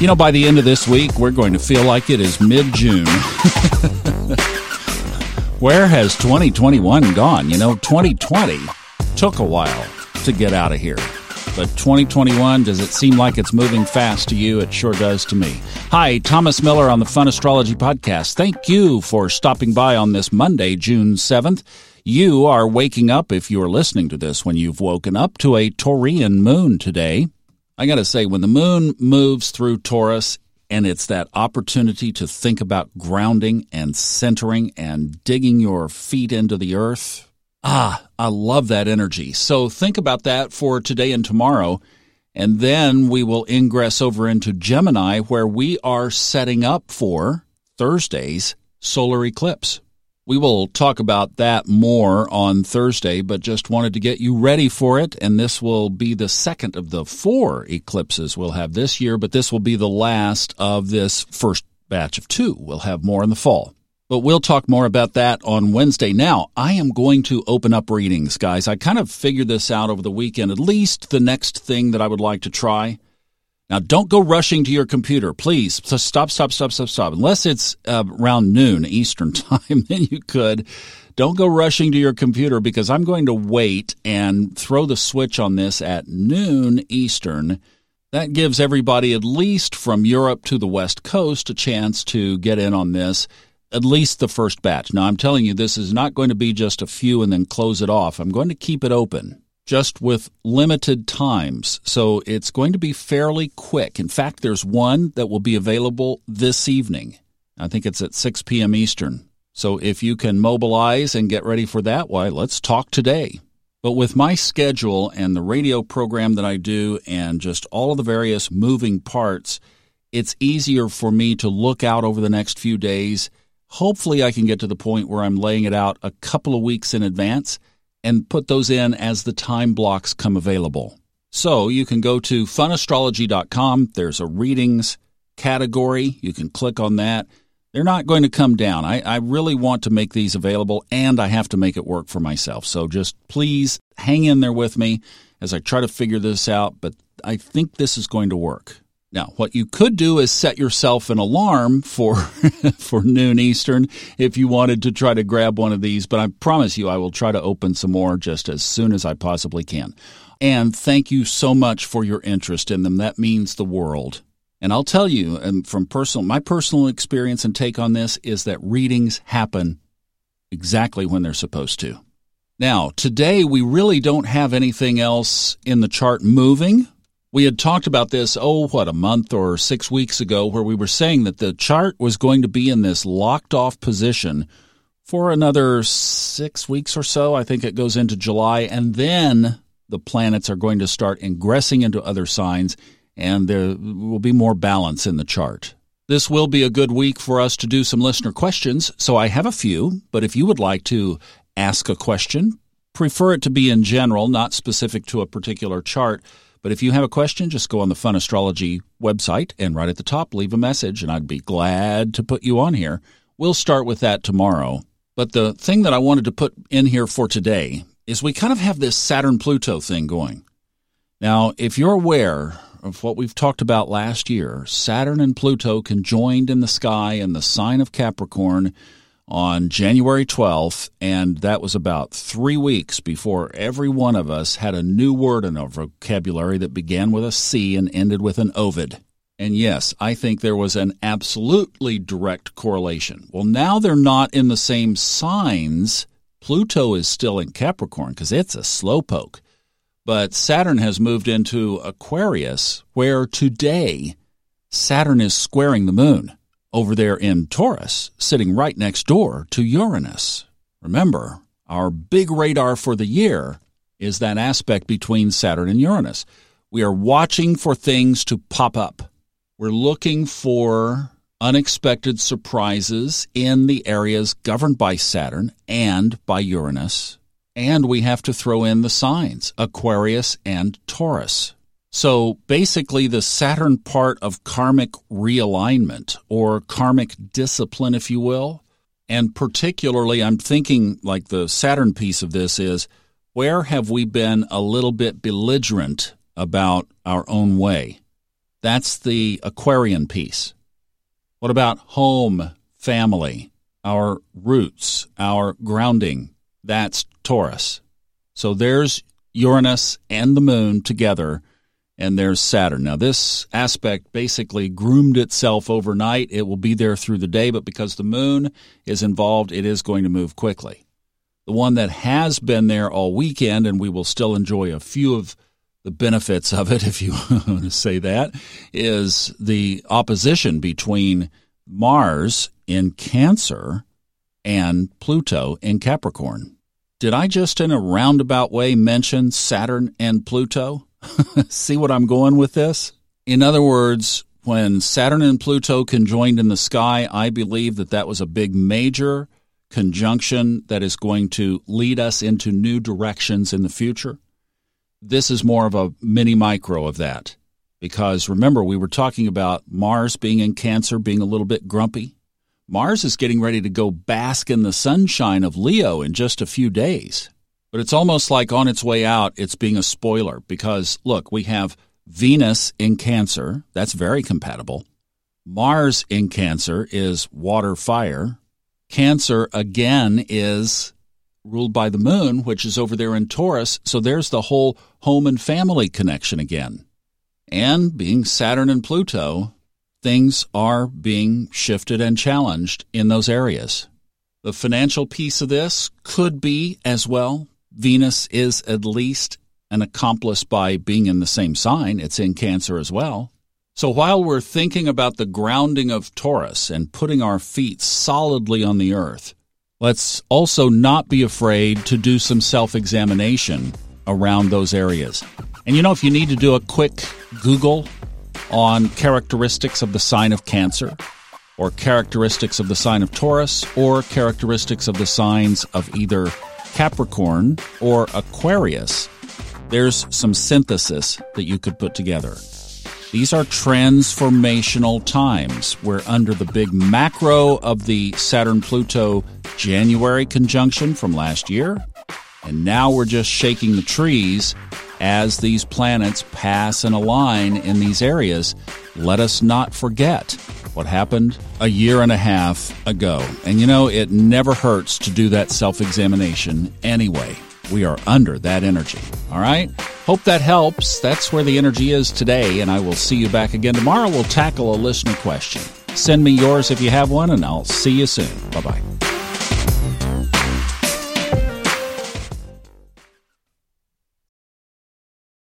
You know, by the end of this week, we're going to feel like it is mid June. Where has 2021 gone? You know, 2020 took a while to get out of here. But 2021, does it seem like it's moving fast to you? It sure does to me. Hi, Thomas Miller on the Fun Astrology Podcast. Thank you for stopping by on this Monday, June 7th. You are waking up, if you're listening to this when you've woken up, to a Taurian moon today. I got to say, when the moon moves through Taurus, and it's that opportunity to think about grounding and centering and digging your feet into the earth. Ah, I love that energy. So think about that for today and tomorrow. And then we will ingress over into Gemini, where we are setting up for Thursday's solar eclipse. We will talk about that more on Thursday, but just wanted to get you ready for it. And this will be the second of the four eclipses we'll have this year, but this will be the last of this first batch of two. We'll have more in the fall. But we'll talk more about that on Wednesday. Now, I am going to open up readings, guys. I kind of figured this out over the weekend, at least the next thing that I would like to try. Now, don't go rushing to your computer, please. So Stop, stop, stop, stop, stop. Unless it's uh, around noon Eastern time, then you could. Don't go rushing to your computer because I'm going to wait and throw the switch on this at noon Eastern. That gives everybody, at least from Europe to the West Coast, a chance to get in on this, at least the first batch. Now, I'm telling you, this is not going to be just a few and then close it off. I'm going to keep it open just with limited times. So it's going to be fairly quick. In fact, there's one that will be available this evening. I think it's at 6 p.m. Eastern. So if you can mobilize and get ready for that, why, let's talk today. But with my schedule and the radio program that I do and just all of the various moving parts, it's easier for me to look out over the next few days. Hopefully, I can get to the point where I'm laying it out a couple of weeks in advance and put those in as the time blocks come available. So you can go to funastrology.com. There's a readings category. You can click on that. They're not going to come down. I, I really want to make these available and I have to make it work for myself. So just please hang in there with me as I try to figure this out. But I think this is going to work. Now, what you could do is set yourself an alarm for for noon Eastern if you wanted to try to grab one of these, but I promise you I will try to open some more just as soon as I possibly can. And thank you so much for your interest in them. That means the world. And I'll tell you, and from personal my personal experience and take on this is that readings happen exactly when they're supposed to. Now, today we really don't have anything else in the chart moving we had talked about this, oh, what, a month or six weeks ago, where we were saying that the chart was going to be in this locked off position for another six weeks or so. I think it goes into July. And then the planets are going to start ingressing into other signs, and there will be more balance in the chart. This will be a good week for us to do some listener questions. So I have a few, but if you would like to ask a question, prefer it to be in general, not specific to a particular chart but if you have a question, just go on the Fun Astrology website and right at the top leave a message, and I'd be glad to put you on here. We'll start with that tomorrow. But the thing that I wanted to put in here for today is we kind of have this Saturn Pluto thing going. Now, if you're aware of what we've talked about last year, Saturn and Pluto conjoined in the sky in the sign of Capricorn on January 12th, and that was about three weeks before every one of us had a new word in our vocabulary that began with a C and ended with an Ovid. And yes, I think there was an absolutely direct correlation. Well, now they're not in the same signs. Pluto is still in Capricorn because it's a slowpoke. But Saturn has moved into Aquarius, where today Saturn is squaring the moon over there in Taurus, sitting right next door to Uranus. Remember, our big radar for the year is that aspect between Saturn and Uranus. We are watching for things to pop up. We're looking for unexpected surprises in the areas governed by Saturn and by Uranus. And we have to throw in the signs Aquarius and Taurus. So basically, the Saturn part of karmic realignment or karmic discipline, if you will, and particularly, I'm thinking like the Saturn piece of this is where have we been a little bit belligerent about our own way? That's the Aquarian piece. What about home, family, our roots, our grounding? That's Taurus. So there's Uranus and the moon together, and there's Saturn. Now, this aspect basically groomed itself overnight. It will be there through the day, but because the moon is involved, it is going to move quickly. The one that has been there all weekend, and we will still enjoy a few of the benefits of it, if you want to say that, is the opposition between Mars in Cancer and Pluto in Capricorn. Did I just in a roundabout way mention Saturn and Pluto? See what I'm going with this? In other words, when Saturn and Pluto conjoined in the sky, I believe that that was a big major conjunction that is going to lead us into new directions in the future. This is more of a mini micro of that. Because remember, we were talking about Mars being in Cancer, being a little bit grumpy. Mars is getting ready to go bask in the sunshine of Leo in just a few days. But it's almost like on its way out, it's being a spoiler because look, we have Venus in Cancer. That's very compatible. Mars in Cancer is water fire. Cancer again is ruled by the moon, which is over there in Taurus. So there's the whole home and family connection again. And being Saturn and Pluto, things are being shifted and challenged in those areas. The financial piece of this could be as well. Venus is at least an accomplice by being in the same sign, it's in Cancer as well. So while we're thinking about the grounding of Taurus and putting our feet solidly on the earth, let's also not be afraid to do some self examination around those areas. And you know, if you need to do a quick Google on characteristics of the sign of Cancer, or characteristics of the sign of Taurus, or characteristics of the signs of either Capricorn or Aquarius, there's some synthesis that you could put together. These are transformational times. We're under the big macro of the Saturn Pluto January conjunction from last year. And now we're just shaking the trees as these planets pass and align in these areas. Let us not forget what happened a year and a half ago. And you know, it never hurts to do that self examination anyway. We are under that energy. All right? Hope that helps. That's where the energy is today, and I will see you back again tomorrow. We'll tackle a listener question. Send me yours if you have one, and I'll see you soon. Bye bye.